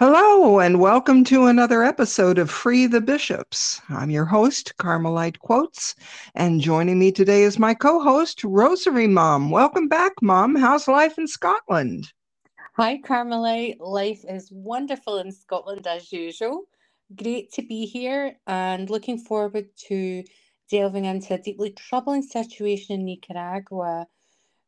Hello, and welcome to another episode of Free the Bishops. I'm your host, Carmelite Quotes, and joining me today is my co host, Rosary Mum. Welcome back, Mom. How's life in Scotland? Hi, Carmelite. Life is wonderful in Scotland as usual. Great to be here and looking forward to delving into a deeply troubling situation in Nicaragua,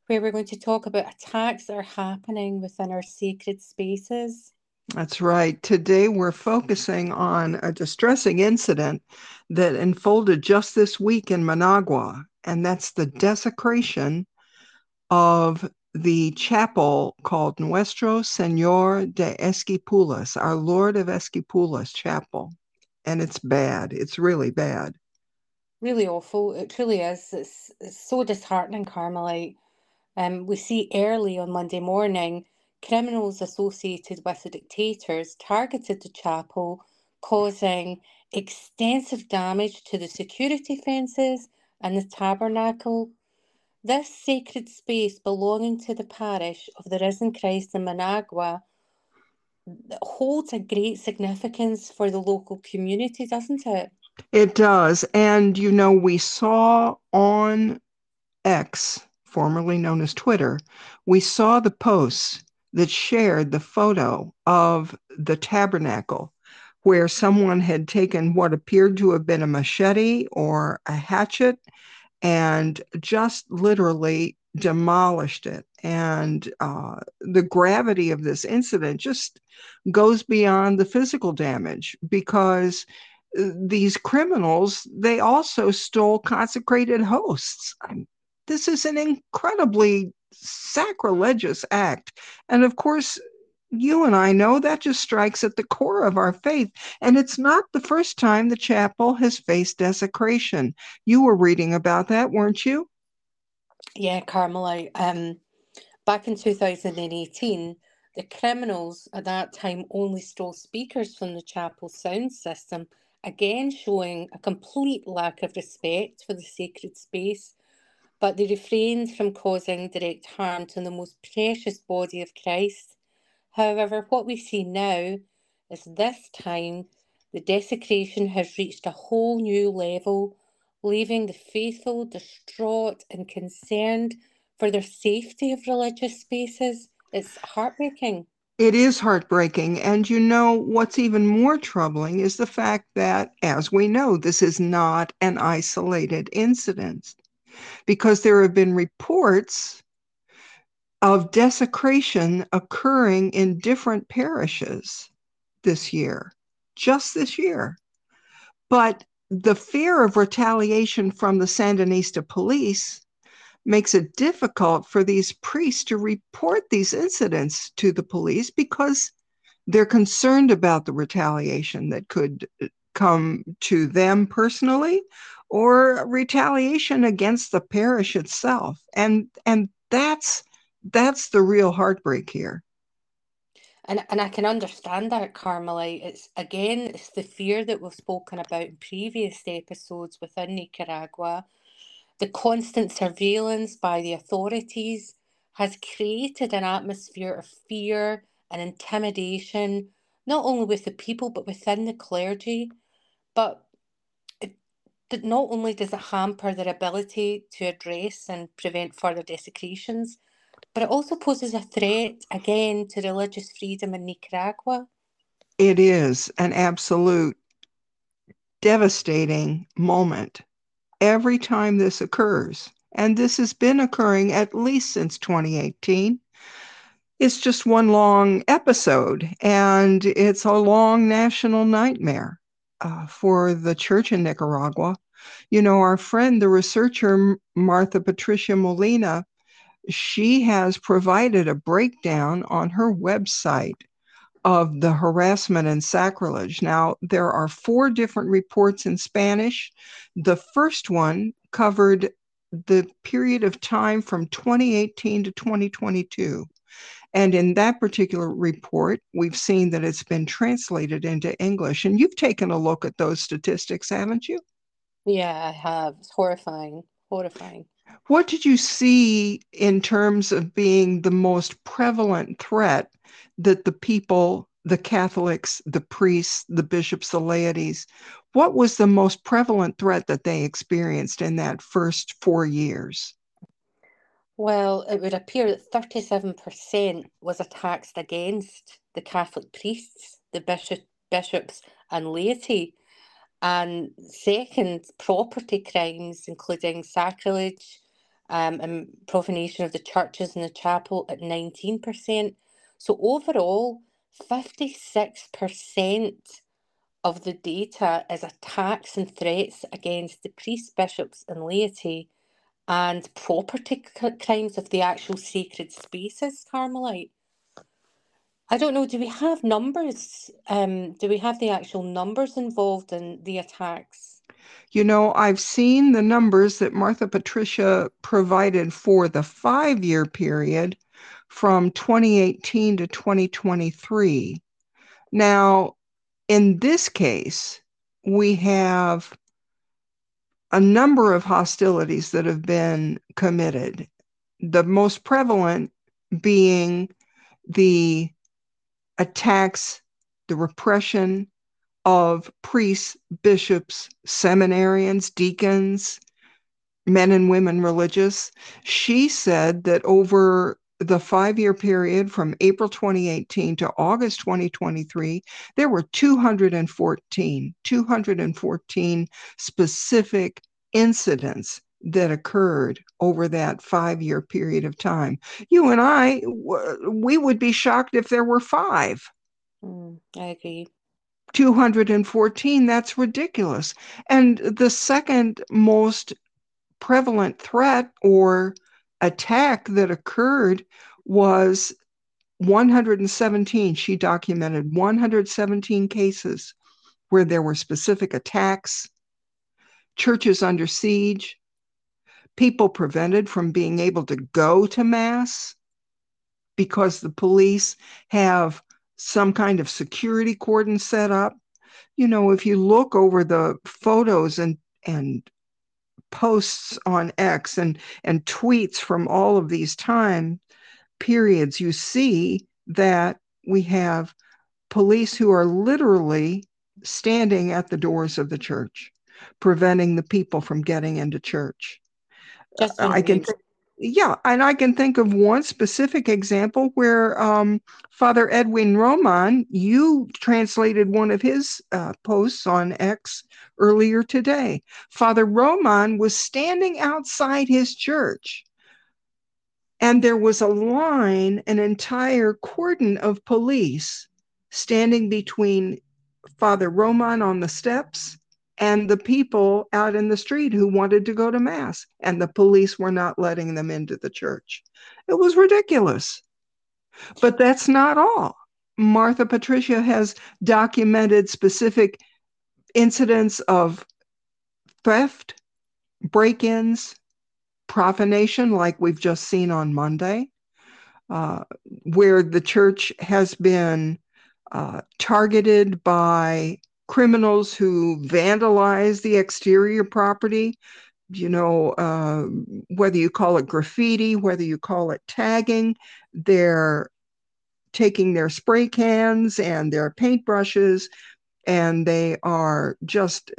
where we're going to talk about attacks that are happening within our sacred spaces. That's right. Today we're focusing on a distressing incident that unfolded just this week in Managua, and that's the desecration of the chapel called Nuestro Señor de Esquipulas, our Lord of Esquipulas Chapel. And it's bad. It's really bad. Really awful. It truly is. It's, it's so disheartening, Carmelite. Um, we see early on Monday morning criminals associated with the dictators targeted the chapel, causing extensive damage to the security fences and the tabernacle. This sacred space belonging to the parish of the risen Christ in Managua holds a great significance for the local community, doesn't it? It does. And, you know, we saw on X, formerly known as Twitter, we saw the posts that shared the photo of the tabernacle where someone had taken what appeared to have been a machete or a hatchet and just literally demolished it. And uh, the gravity of this incident just goes beyond the physical damage because uh, these criminals, they also stole consecrated hosts. this is an incredibly sacrilegious act. And of course, you and I know that just strikes at the core of our faith. And it's not the first time the chapel has faced desecration. You were reading about that, weren't you? Yeah, Carmelite. Um, back in 2018, the criminals at that time only stole speakers from the chapel sound system, again showing a complete lack of respect for the sacred space but they refrained from causing direct harm to the most precious body of Christ. However, what we see now is this time the desecration has reached a whole new level, leaving the faithful distraught and concerned for their safety of religious spaces. It's heartbreaking. It is heartbreaking. And you know, what's even more troubling is the fact that, as we know, this is not an isolated incident because there have been reports of desecration occurring in different parishes this year, just this year. But the fear of retaliation from the Sandinista police makes it difficult for these priests to report these incidents to the police because they're concerned about the retaliation that could come to them personally or retaliation against the parish itself. And and that's that's the real heartbreak here. And and I can understand that Carmelite it's again it's the fear that we've spoken about in previous episodes within Nicaragua. The constant surveillance by the authorities has created an atmosphere of fear and intimidation not only with the people but within the clergy. But that not only does it hamper their ability to address and prevent further desecrations, but it also poses a threat again to religious freedom in Nicaragua. It is an absolute devastating moment every time this occurs. And this has been occurring at least since 2018. It's just one long episode, and it's a long national nightmare uh, for the church in Nicaragua. You know, our friend, the researcher Martha Patricia Molina, she has provided a breakdown on her website of the harassment and sacrilege. Now, there are four different reports in Spanish. The first one covered the period of time from 2018 to 2022. And in that particular report, we've seen that it's been translated into English. And you've taken a look at those statistics, haven't you? Yeah, I have. It's horrifying. Horrifying. What did you see in terms of being the most prevalent threat that the people the Catholics, the priests, the bishops, the laities, what was the most prevalent threat that they experienced in that first four years? Well, it would appear that 37% was attacks against the Catholic priests, the bishop, bishops, and laity. And second, property crimes, including sacrilege um, and profanation of the churches and the chapel, at 19%. So overall, 56% of the data is attacks and threats against the priests, bishops, and laity, and property crimes of the actual sacred spaces, Carmelite. I don't know, do we have numbers? Um, do we have the actual numbers involved in the attacks? You know, I've seen the numbers that Martha Patricia provided for the five year period from 2018 to 2023. Now, in this case, we have a number of hostilities that have been committed, the most prevalent being the attacks, the repression of priests, bishops, seminarians, deacons, men and women religious. She said that over the five year period from April 2018 to August 2023, there were 214, 214 specific incidents that occurred over that five year period of time. You and I, we would be shocked if there were five. Mm, I agree. 214, that's ridiculous. And the second most prevalent threat or attack that occurred was 117. She documented 117 cases where there were specific attacks, churches under siege, people prevented from being able to go to Mass because the police have some kind of security cordon set up. You know, if you look over the photos and, and posts on X and, and tweets from all of these time periods, you see that we have police who are literally standing at the doors of the church, preventing the people from getting into church. Just I can yeah, and I can think of one specific example where um, Father Edwin Roman, you translated one of his uh, posts on X earlier today. Father Roman was standing outside his church, and there was a line, an entire cordon of police standing between Father Roman on the steps and the people out in the street who wanted to go to Mass, and the police were not letting them into the church. It was ridiculous. But that's not all. Martha Patricia has documented specific incidents of theft, break ins, profanation, like we've just seen on Monday, uh, where the church has been uh, targeted by criminals who vandalize the exterior property. You know, uh, whether you call it graffiti, whether you call it tagging, they're taking their spray cans and their paintbrushes and they are just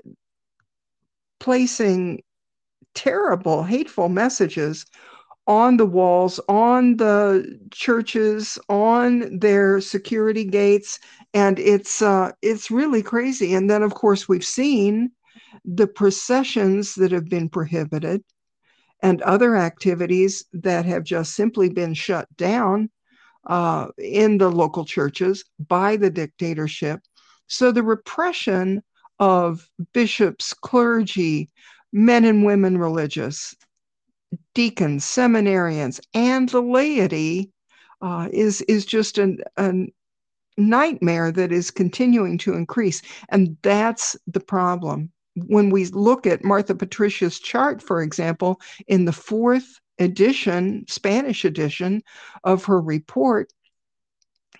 placing terrible, hateful messages on the walls, on the churches, on their security gates, and it's uh, it's really crazy. And then, of course, we've seen the processions that have been prohibited, and other activities that have just simply been shut down uh, in the local churches by the dictatorship. So the repression of bishops, clergy, men and women religious, deacons, seminarians, and the laity uh, is is just an, a nightmare that is continuing to increase, and that's the problem. When we look at Martha Patricia's chart, for example, in the fourth edition, Spanish edition of her report,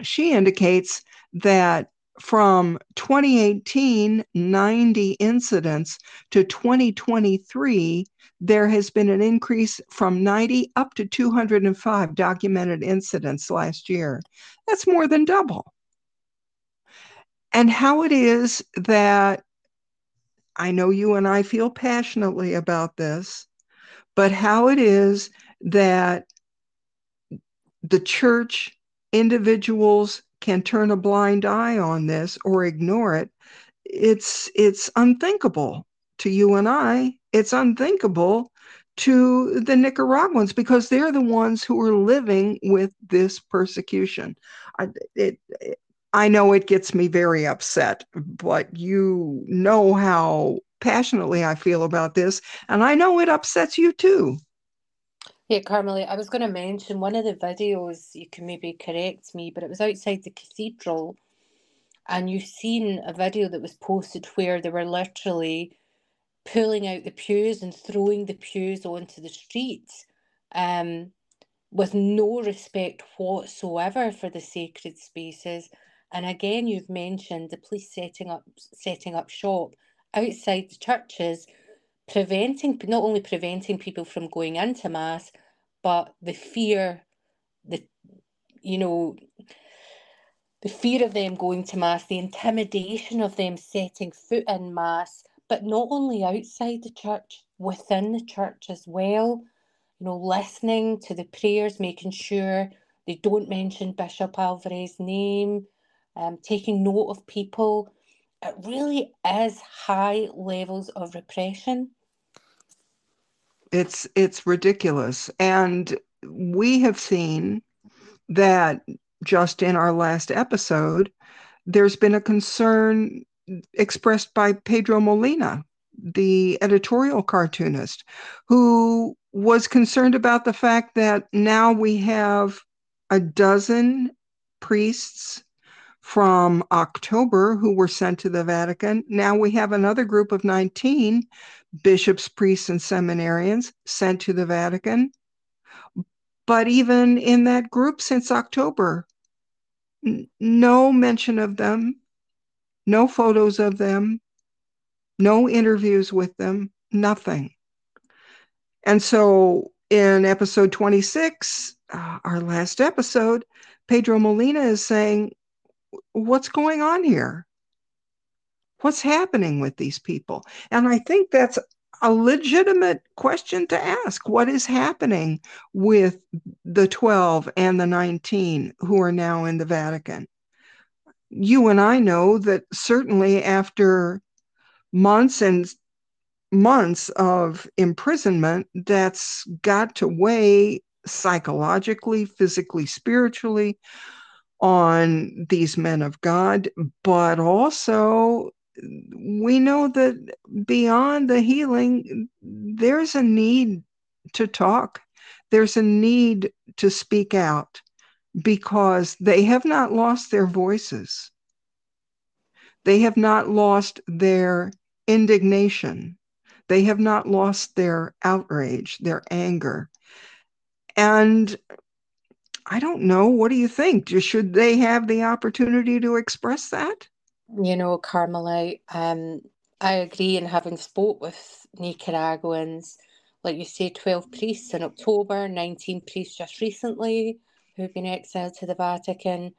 she indicates that from 2018, 90 incidents to 2023, there has been an increase from 90 up to 205 documented incidents last year. That's more than double. and how it is that I know you and I feel passionately about this, but how it is that the church, individuals can turn a blind eye on this or ignore it. It's it's unthinkable to you and I. It's unthinkable to the Nicaraguans because they're the ones who are living with this persecution. I, it, I know it gets me very upset, but you know how passionately I feel about this, and I know it upsets you too. Yeah, Carmelite, I was going to mention one of the videos, you can maybe correct me, but it was outside the cathedral, and you've seen a video that was posted where they were literally pulling out the pews and throwing the pews onto the streets um, with no respect whatsoever for the sacred spaces. And again, you've mentioned the police setting up setting up shop outside the churches, preventing not only preventing people from going into mass, but the fear, the you know, the fear of them going to mass, the intimidation of them setting foot in mass, but not only outside the church, within the church as well. You know, listening to the prayers, making sure they don't mention Bishop Alvarez's name, um, taking note of people. It really is high levels of repression. It's it's ridiculous, and we have seen that just in our last episode, there's been a concern expressed by Pedro Molina, the editorial cartoonist, who was concerned about the fact that now we have a dozen priests from October who were sent to the Vatican. Now we have another group of 19 bishops, priests, and seminarians sent to the Vatican. But even in that group since October, n- no mention of them, no photos of them, no interviews with them, nothing. And so in episode 26, uh, our last episode, Pedro Molina is saying, what's going on here? What's happening with these people? And I think that's a legitimate question to ask. What is happening with the 12 and the 19 who are now in the Vatican? You and I know that certainly after months and months of imprisonment, that's got to weigh psychologically, physically, spiritually on these men of God, but also we know that beyond the healing, there's a need to talk, there's a need to speak out because they have not lost their voices. They have not lost their indignation. They have not lost their outrage, their anger. And I don't know. What do you think? Should they have the opportunity to express that? You know, Carmelite. um, I agree. And having spoke with Nicaraguans, like you say, 12 priests in October, 19 priests just recently who've been exiled to the Vatican.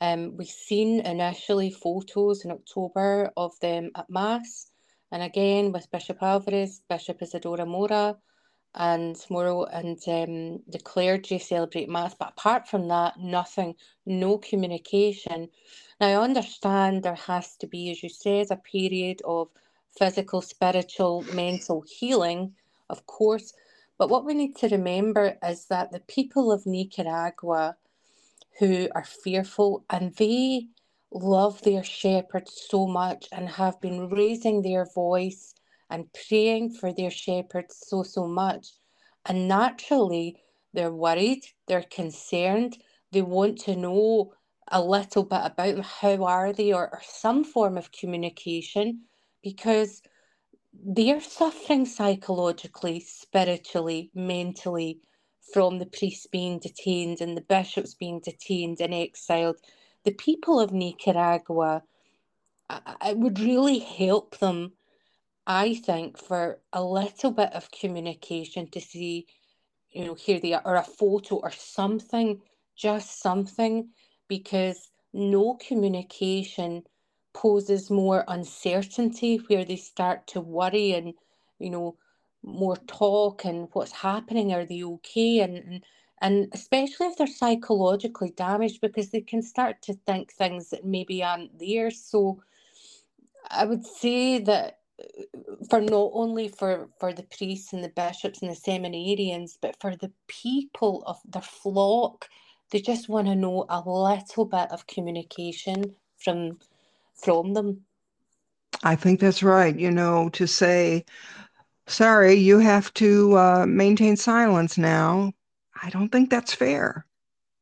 Um, we've seen initially photos in October of them at Mass, and again with Bishop Alvarez, Bishop Isidoro Mora, and tomorrow and um, the clergy celebrate Mass. But apart from that, nothing, no communication. Now, I understand there has to be, as you said, a period of physical, spiritual, mental healing, of course. But what we need to remember is that the people of Nicaragua who are fearful and they love their shepherd so much and have been raising their voice and praying for their shepherds so, so much. And naturally, they're worried, they're concerned, they want to know a little bit about. How are they, or, or some form of communication, because they're suffering psychologically, spiritually, mentally from the priests being detained and the bishops being detained and exiled. The people of Nicaragua, it would really help them I think for a little bit of communication to see, you know, here they are, or a photo or something, just something, because no communication poses more uncertainty, where they start to worry and, you know, more talk and what's happening, are they okay? And, and and especially if they're psychologically damaged because they can start to think things that maybe aren't there. So I would say that for not only for for the priests and the bishops and the seminarians but for the people of their flock. They just want to know a little bit of communication from from them. I think that's right you know to say sorry you have to uh, maintain silence now. I don't think that's fair.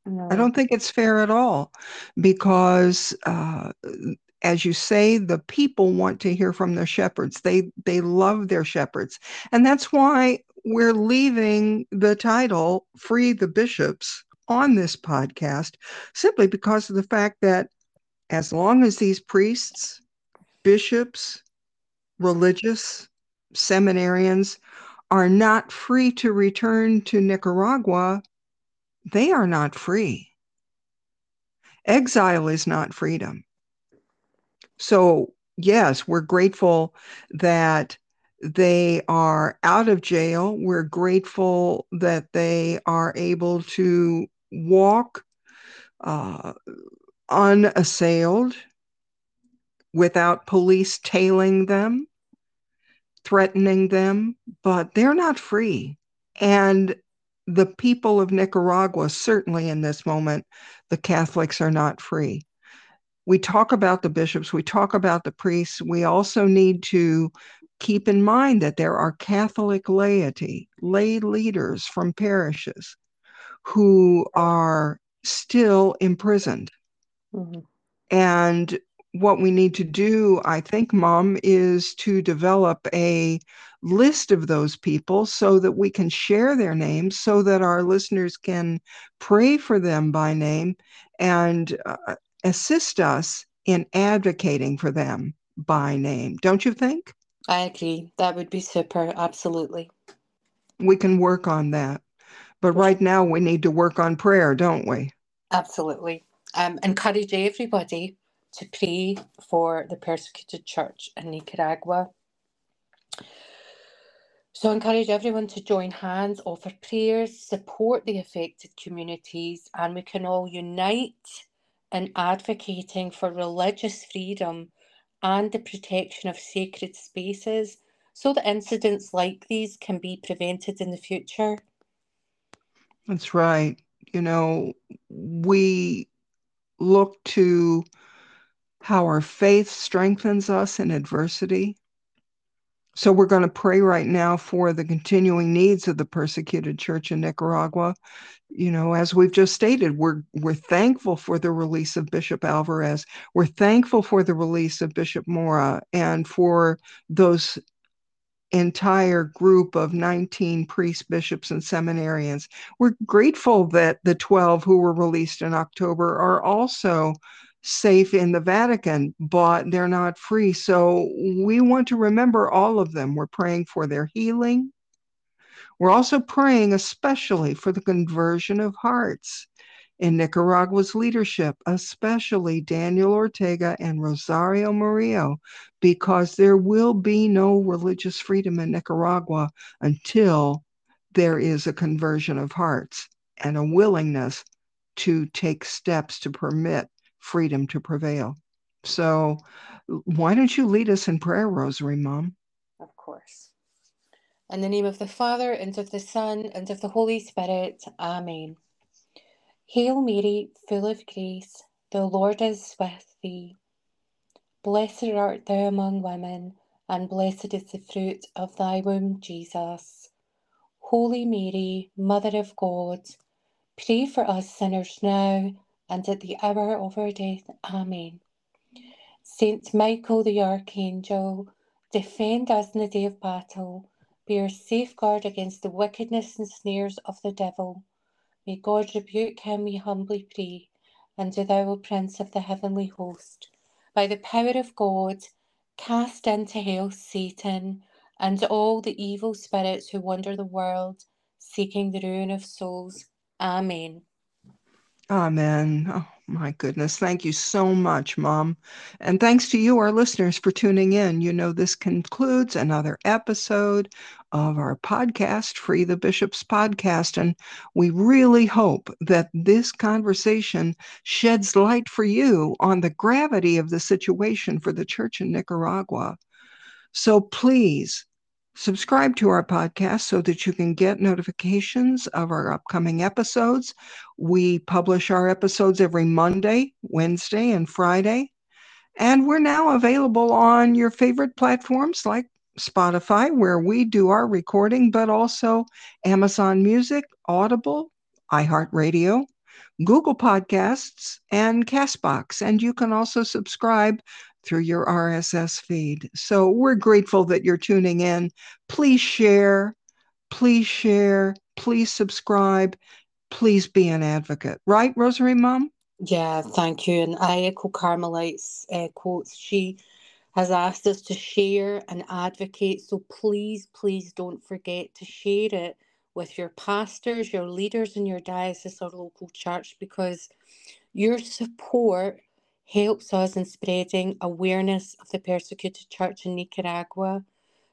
No. I don't think it's fair at all because uh, as you say, the people want to hear from their shepherds. They they love their shepherds. And that's why we're leaving the title Free the Bishops on this podcast, simply because of the fact that as long as these priests, bishops, religious, seminarians are not free to return to Nicaragua, they are not free. Exile is not freedom. So, yes, we're grateful that they are out of jail. We're grateful that they are able to walk uh, unassailed without police tailing them, threatening them, but they're not free. And the people of Nicaragua, certainly in this moment, the Catholics are not free we talk about the bishops, we talk about the priests. We also need to keep in mind that there are Catholic laity, lay leaders from parishes who are still imprisoned. Mm-hmm. And what we need to do, I think, Mom, is to develop a list of those people so that we can share their names so that our listeners can pray for them by name and uh, assist us in advocating for them by name, don't you think? I agree. That would be super. Absolutely. We can work on that. But right now, we need to work on prayer, don't we? Absolutely. Um, encourage everybody to pray for the persecuted church in Nicaragua. So, encourage everyone to join hands, offer prayers, support the affected communities, and we can all unite in advocating for religious freedom and the protection of sacred spaces so that incidents like these can be prevented in the future. That's right. You know, we look to how our faith strengthens us in adversity. So we're going to pray right now for the continuing needs of the persecuted church in Nicaragua. You know, as we've just stated, we're we're thankful for the release of Bishop Alvarez. We're thankful for the release of Bishop Mora and for those entire group of 19 priests, bishops, and seminarians. We're grateful that the 12 who were released in October are also safe in the Vatican, but they're not free. So we want to remember all of them. We're praying for their healing. We're also praying especially for the conversion of hearts in Nicaragua's leadership, especially Daniel Ortega and Rosario Murillo, because there will be no religious freedom in Nicaragua until there is a conversion of hearts and a willingness to take steps to permit freedom to prevail. So, why don't you lead us in prayer, Rosary, Mom? Of course. In the name of the Father, and of the Son, and of the Holy Spirit. Amen. Hail Mary, full of grace, the Lord is with thee. Blessed art thou among women, and blessed is the fruit of thy womb, Jesus. Holy Mary, Mother of God, pray for us sinners now and at the hour of our death. Amen. Saint Michael the Archangel, defend us in the day of battle. Be our safeguard against the wickedness and snares of the devil. May God rebuke him, we humbly pray. And do thou, O Prince of the heavenly host, by the power of God, cast into hell Satan and all the evil spirits who wander the world, seeking the ruin of souls. Amen. Amen. Oh, my goodness. Thank you so much, Mom. And thanks to you, our listeners, for tuning in. You know, this concludes another episode of our podcast, Free the Bishops podcast. And we really hope that this conversation sheds light for you on the gravity of the situation for the church in Nicaragua. So please subscribe to our podcast so that you can get notifications of our upcoming episodes. We publish our episodes every Monday, Wednesday, and Friday. And we're now available on your favorite platforms like Spotify, where we do our recording, but also Amazon Music, Audible, iHeartRadio, Google Podcasts, and Castbox. And you can also subscribe through your RSS feed. So we're grateful that you're tuning in. Please share, please share, please subscribe, please be an advocate. Right, Rosary Mum? Yeah, thank you. And I echo Carmelite's uh, quotes. She has asked us to share and advocate. So please, please don't forget to share it with your pastors, your leaders in your diocese or local church because your support helps us in spreading awareness of the persecuted church in Nicaragua.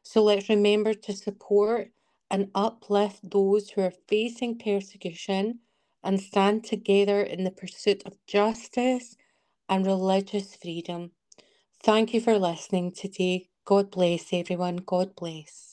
So let's remember to support and uplift those who are facing persecution and stand together in the pursuit of justice and religious freedom. Thank you for listening today. God bless everyone. God bless.